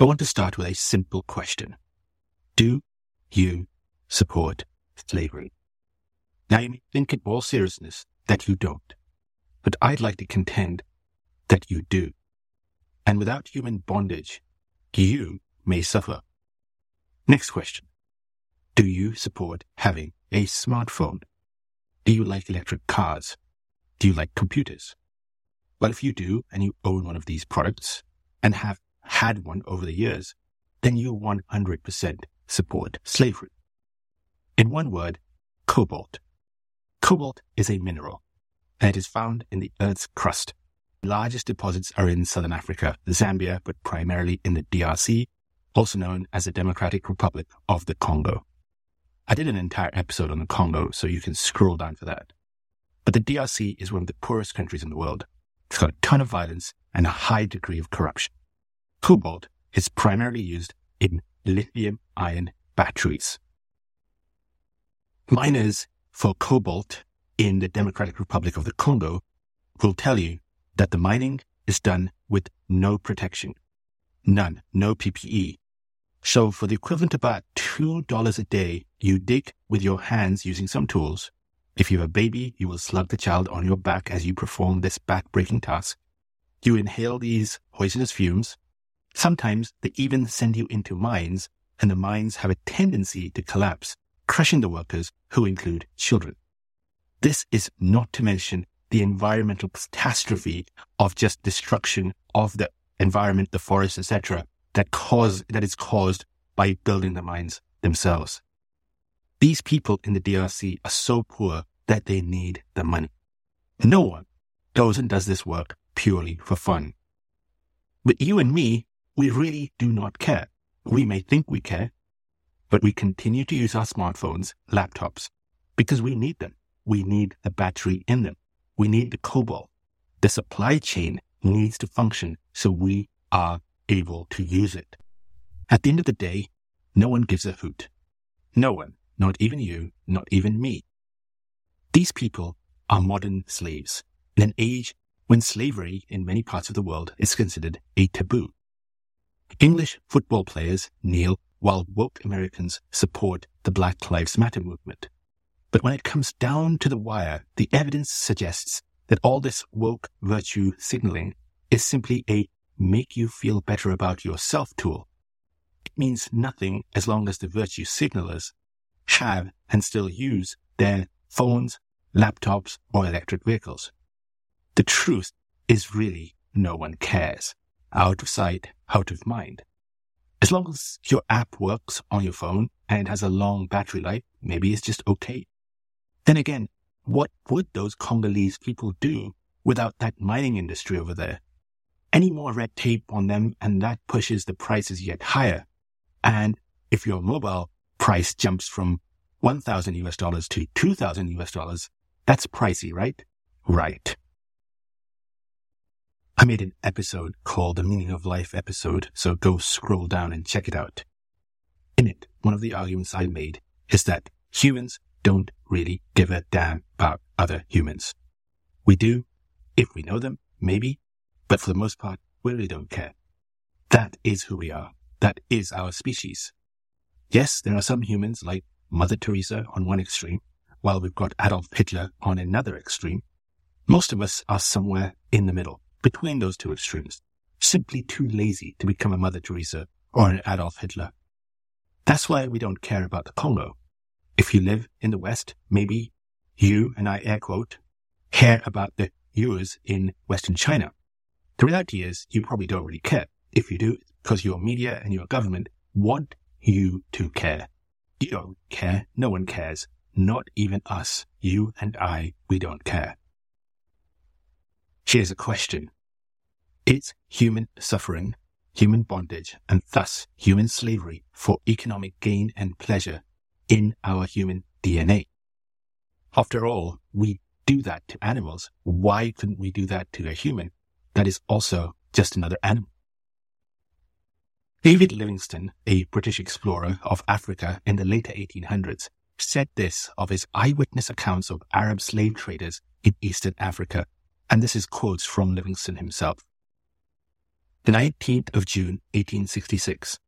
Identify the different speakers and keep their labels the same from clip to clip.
Speaker 1: I want to start with a simple question. Do you support slavery? Now you may think in all seriousness that you don't, but I'd like to contend that you do. And without human bondage, you may suffer. Next question. Do you support having a smartphone? Do you like electric cars? Do you like computers? Well, if you do and you own one of these products and have had one over the years, then you 100% support slavery. In one word, cobalt. Cobalt is a mineral and it is found in the Earth's crust. Largest deposits are in southern Africa, Zambia, but primarily in the DRC, also known as the Democratic Republic of the Congo. I did an entire episode on the Congo, so you can scroll down for that. But the DRC is one of the poorest countries in the world. It's got a ton of violence and a high degree of corruption. Cobalt is primarily used in lithium ion batteries. Miners for cobalt in the Democratic Republic of the Congo will tell you that the mining is done with no protection. None. No PPE. So for the equivalent of about $2 a day, you dig with your hands using some tools. If you're a baby, you will slug the child on your back as you perform this back-breaking task. You inhale these poisonous fumes. Sometimes they even send you into mines, and the mines have a tendency to collapse, crushing the workers, who include children. This is not to mention the environmental catastrophe of just destruction of the environment, the forests, etc., that cause that is caused by building the mines themselves. These people in the DRC are so poor that they need the money. No one goes and does this work purely for fun. But you and me, we really do not care. We may think we care, but we continue to use our smartphones, laptops, because we need them. We need the battery in them. We need the cobalt. The supply chain needs to function so we are able to use it. At the end of the day, no one gives a hoot. No one, not even you, not even me. These people are modern slaves in an age when slavery in many parts of the world is considered a taboo. English football players kneel while woke Americans support the Black Lives Matter movement. But when it comes down to the wire, the evidence suggests that all this woke virtue signaling is simply a make you feel better about yourself tool. It means nothing as long as the virtue signalers have and still use their phones, laptops, or electric vehicles. The truth is really no one cares. Out of sight, out of mind. As long as your app works on your phone and has a long battery life, maybe it's just okay. Then again, what would those Congolese people do without that mining industry over there? Any more red tape on them and that pushes the prices yet higher. And if your mobile price jumps from 1000 US dollars to 2000 US dollars, that's pricey, right? Right. I made an episode called the Meaning of Life episode, so go scroll down and check it out. In it, one of the arguments I made is that humans don't really give a damn about other humans. We do, if we know them, maybe, but for the most part, we really don't care. That is who we are. That is our species. Yes, there are some humans like Mother Teresa on one extreme, while we've got Adolf Hitler on another extreme. Most of us are somewhere in the middle between those two extremes, simply too lazy to become a Mother Teresa or an Adolf Hitler. That's why we don't care about the Congo. If you live in the West, maybe you, and I air quote, care about the Uyghurs in Western China. The reality is you probably don't really care. If you do, because your media and your government want you to care. You don't care. No one cares. Not even us. You and I, we don't care. Here's a question. Is human suffering, human bondage, and thus human slavery for economic gain and pleasure in our human DNA? After all, we do that to animals. Why couldn't we do that to a human that is also just another animal? David Livingstone, a British explorer of Africa in the later 1800s, said this of his eyewitness accounts of Arab slave traders in Eastern Africa and this is quotes from Livingstone himself. The 19th of June, 1866.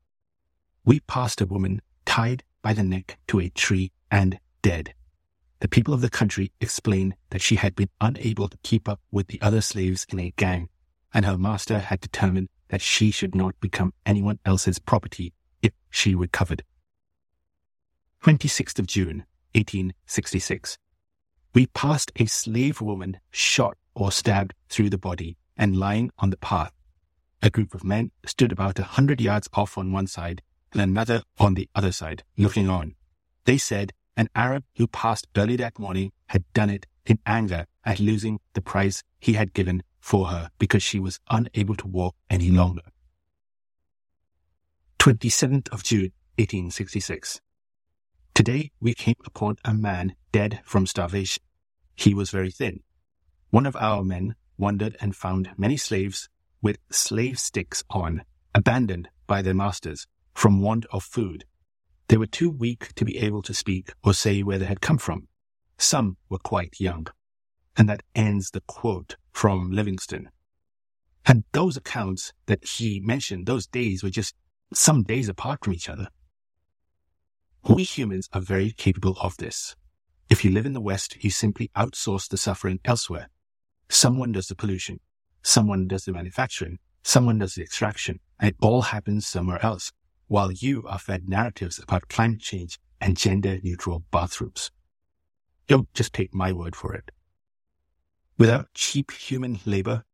Speaker 1: We passed a woman tied by the neck to a tree and dead. The people of the country explained that she had been unable to keep up with the other slaves in a gang, and her master had determined that she should not become anyone else's property if she recovered. 26th of June, 1866. We passed a slave woman shot or stabbed through the body and lying on the path. A group of men stood about a hundred yards off on one side and another on the other side, looking on. They said an Arab who passed early that morning had done it in anger at losing the price he had given for her because she was unable to walk any longer. 27th of June, 1866. Today we came upon a man dead from starvation. He was very thin. One of our men wandered and found many slaves with slave sticks on, abandoned by their masters from want of food. They were too weak to be able to speak or say where they had come from. Some were quite young. And that ends the quote from Livingstone. And those accounts that he mentioned, those days were just some days apart from each other. We humans are very capable of this. If you live in the West, you simply outsource the suffering elsewhere. Someone does the pollution. Someone does the manufacturing. Someone does the extraction. And it all happens somewhere else, while you are fed narratives about climate change and gender neutral bathrooms. Don't just take my word for it. Without cheap human labor,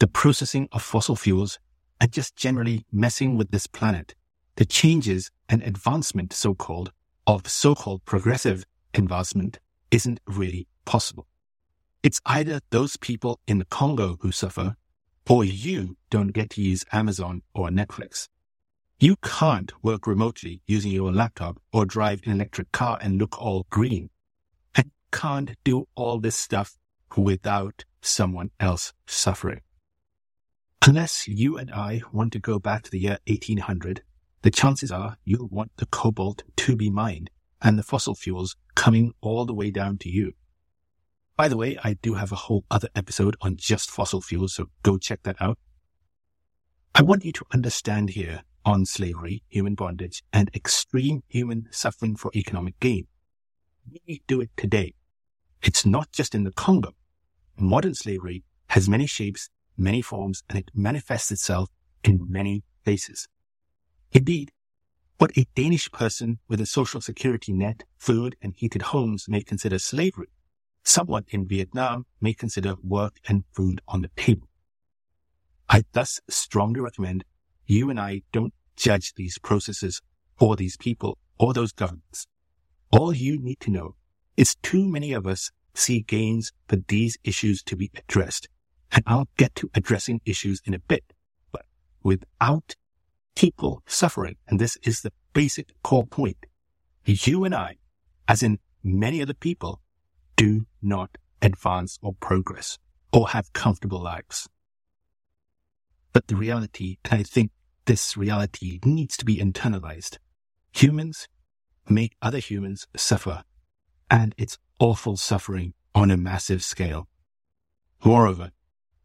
Speaker 1: the processing of fossil fuels, and just generally messing with this planet, the changes and advancement, so called, of so called progressive advancement isn't really possible. It's either those people in the Congo who suffer, or you don't get to use Amazon or Netflix. You can't work remotely using your laptop or drive an electric car and look all green. And can't do all this stuff without someone else suffering. Unless you and I want to go back to the year 1800, the chances are you'll want the cobalt to be mined and the fossil fuels coming all the way down to you. By the way, I do have a whole other episode on just fossil fuels, so go check that out. I want you to understand here on slavery, human bondage, and extreme human suffering for economic gain. We do it today. It's not just in the Congo. Modern slavery has many shapes, many forms, and it manifests itself in many places. Indeed, what a Danish person with a social security net, food, and heated homes may consider slavery someone in Vietnam may consider work and food on the table. I thus strongly recommend you and I don't judge these processes or these people or those governments. All you need to know is too many of us see gains for these issues to be addressed. And I'll get to addressing issues in a bit, but without people suffering, and this is the basic core point, you and I, as in many other people, do not advance or progress or have comfortable lives. But the reality, and I think this reality needs to be internalized. Humans make other humans suffer, and it's awful suffering on a massive scale. Moreover,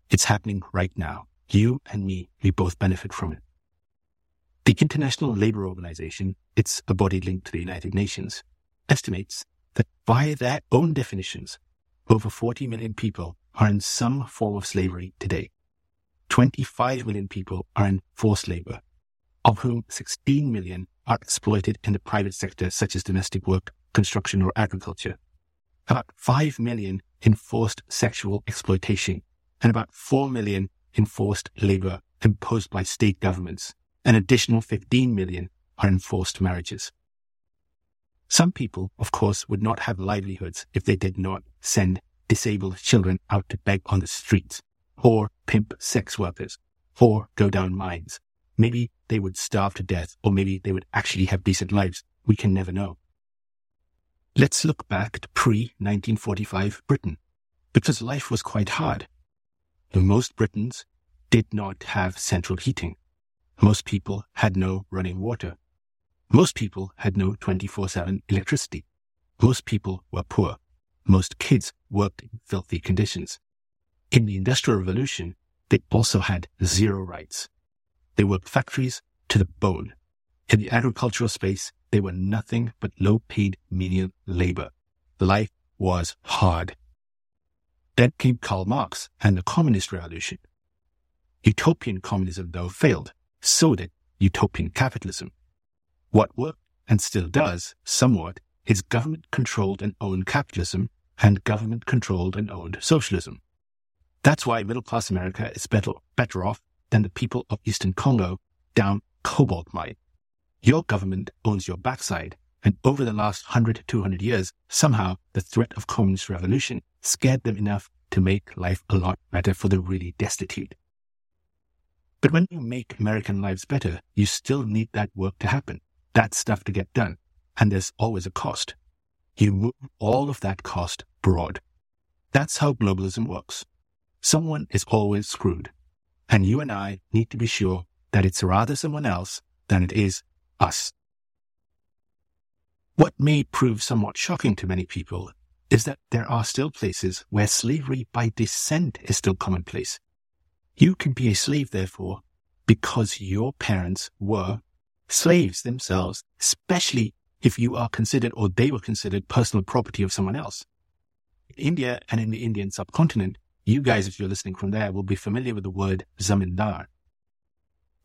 Speaker 1: it's happening right now. You and me, we both benefit from it. The International Labour Organization, it's a body linked to the United Nations, estimates that by their own definitions, over 40 million people are in some form of slavery today. 25 million people are in forced labor, of whom 16 million are exploited in the private sector, such as domestic work, construction, or agriculture. About 5 million in forced sexual exploitation, and about 4 million in forced labor imposed by state governments. An additional 15 million are in forced marriages. Some people, of course, would not have livelihoods if they did not send disabled children out to beg on the streets, or pimp sex workers, or go down mines. Maybe they would starve to death, or maybe they would actually have decent lives. We can never know. Let's look back to pre 1945 Britain, because life was quite hard. Most Britons did not have central heating. Most people had no running water. Most people had no 24-7 electricity. Most people were poor. Most kids worked in filthy conditions. In the Industrial Revolution, they also had zero rights. They worked factories to the bone. In the agricultural space, they were nothing but low paid menial labor. Life was hard. Then came Karl Marx and the communist revolution. Utopian communism, though, failed. So did utopian capitalism. What worked and still does somewhat is government controlled and owned capitalism and government controlled and owned socialism. That's why middle class America is better, better off than the people of Eastern Congo down cobalt mine. Your government owns your backside. And over the last 100 to 200 years, somehow the threat of communist revolution scared them enough to make life a lot better for the really destitute. But when you make American lives better, you still need that work to happen, that stuff to get done. And there's always a cost. You move all of that cost broad. That's how globalism works. Someone is always screwed. And you and I need to be sure that it's rather someone else than it is us. What may prove somewhat shocking to many people is that there are still places where slavery by descent is still commonplace. You can be a slave, therefore, because your parents were slaves themselves, especially if you are considered or they were considered personal property of someone else. In India and in the Indian subcontinent, you guys, if you're listening from there, will be familiar with the word zamindar.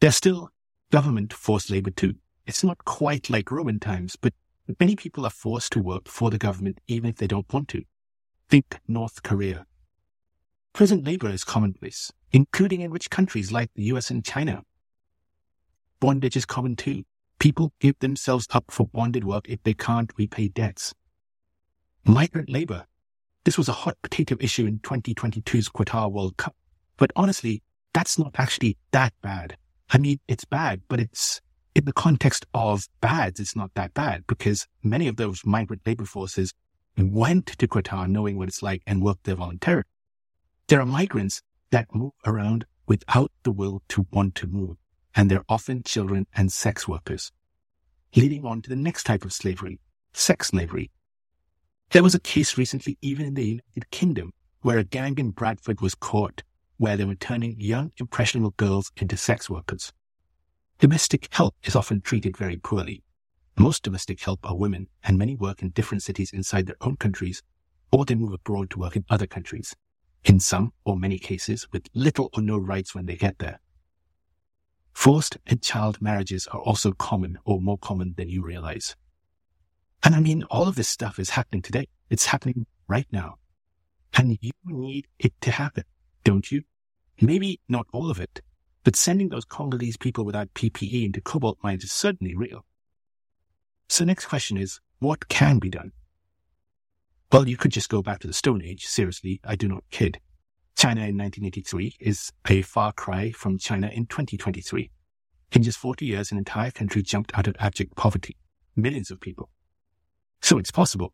Speaker 1: There's still government forced labor too. It's not quite like Roman times, but many people are forced to work for the government even if they don't want to. Think North Korea. Prison labor is commonplace, including in rich countries like the US and China. Bondage is common too. People give themselves up for bonded work if they can't repay debts. Migrant labor. This was a hot potato issue in 2022's Qatar World Cup. But honestly, that's not actually that bad. I mean, it's bad, but it's in the context of bad, it's not that bad because many of those migrant labor forces went to Qatar knowing what it's like and worked there voluntarily. There are migrants that move around without the will to want to move, and they're often children and sex workers. Leading on to the next type of slavery, sex slavery. There was a case recently, even in the United Kingdom, where a gang in Bradford was caught, where they were turning young, impressionable girls into sex workers. Domestic help is often treated very poorly. Most domestic help are women, and many work in different cities inside their own countries, or they move abroad to work in other countries. In some or many cases, with little or no rights when they get there. Forced and child marriages are also common or more common than you realize. And I mean, all of this stuff is happening today. It's happening right now. And you need it to happen, don't you? Maybe not all of it, but sending those Congolese people without PPE into cobalt mines is certainly real. So next question is, what can be done? Well, you could just go back to the Stone Age. Seriously, I do not kid. China in 1983 is a far cry from China in 2023. In just 40 years, an entire country jumped out of abject poverty. Millions of people. So it's possible.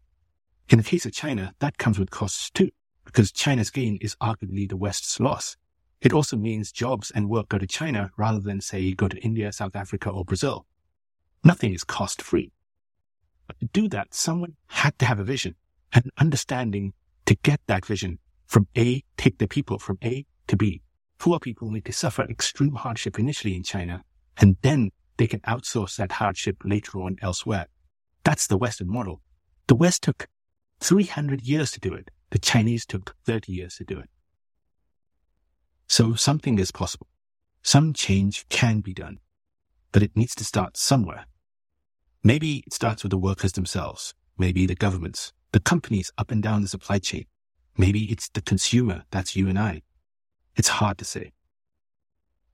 Speaker 1: In the case of China, that comes with costs too, because China's gain is arguably the West's loss. It also means jobs and work go to China rather than, say, go to India, South Africa, or Brazil. Nothing is cost free. But to do that, someone had to have a vision an understanding to get that vision from A, take the people from A to B. Poor people need to suffer extreme hardship initially in China, and then they can outsource that hardship later on elsewhere. That's the Western model. The West took 300 years to do it. The Chinese took 30 years to do it. So something is possible. Some change can be done, but it needs to start somewhere. Maybe it starts with the workers themselves, maybe the governments, the companies up and down the supply chain. Maybe it's the consumer, that's you and I. It's hard to say.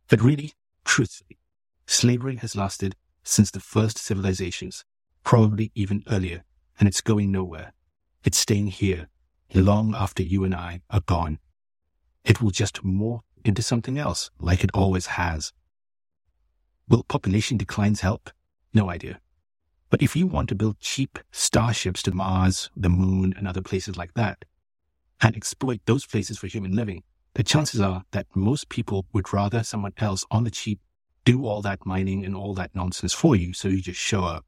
Speaker 1: But really, truthfully, slavery has lasted since the first civilizations, probably even earlier, and it's going nowhere. It's staying here long after you and I are gone it will just morph into something else, like it always has. Will population declines help? No idea. But if you want to build cheap starships to Mars, the moon, and other places like that, and exploit those places for human living, the chances are that most people would rather someone else on the cheap do all that mining and all that nonsense for you so you just show up.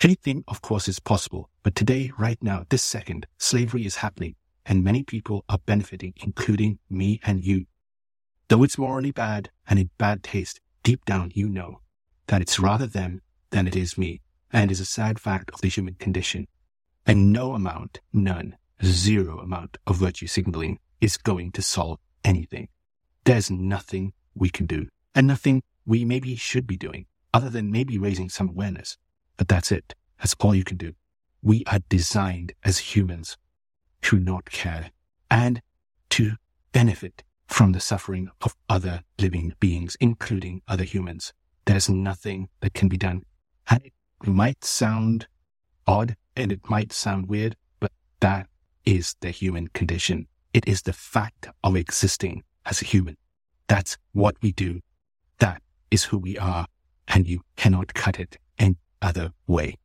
Speaker 1: Anything, of course, is possible, but today, right now, this second, slavery is happening and many people are benefiting, including me and you. Though it's morally bad and in bad taste, deep down you know that it's rather them than it is me, and is a sad fact of the human condition. And no amount, none, zero amount of virtue signaling is going to solve anything. There's nothing we can do, and nothing we maybe should be doing, other than maybe raising some awareness. But that's it. That's all you can do. We are designed as humans to not care and to benefit from the suffering of other living beings, including other humans. There's nothing that can be done. And it might sound odd and it might sound weird, but that is the human condition. It is the fact of existing as a human. That's what we do. That is who we are. And you cannot cut it any other way.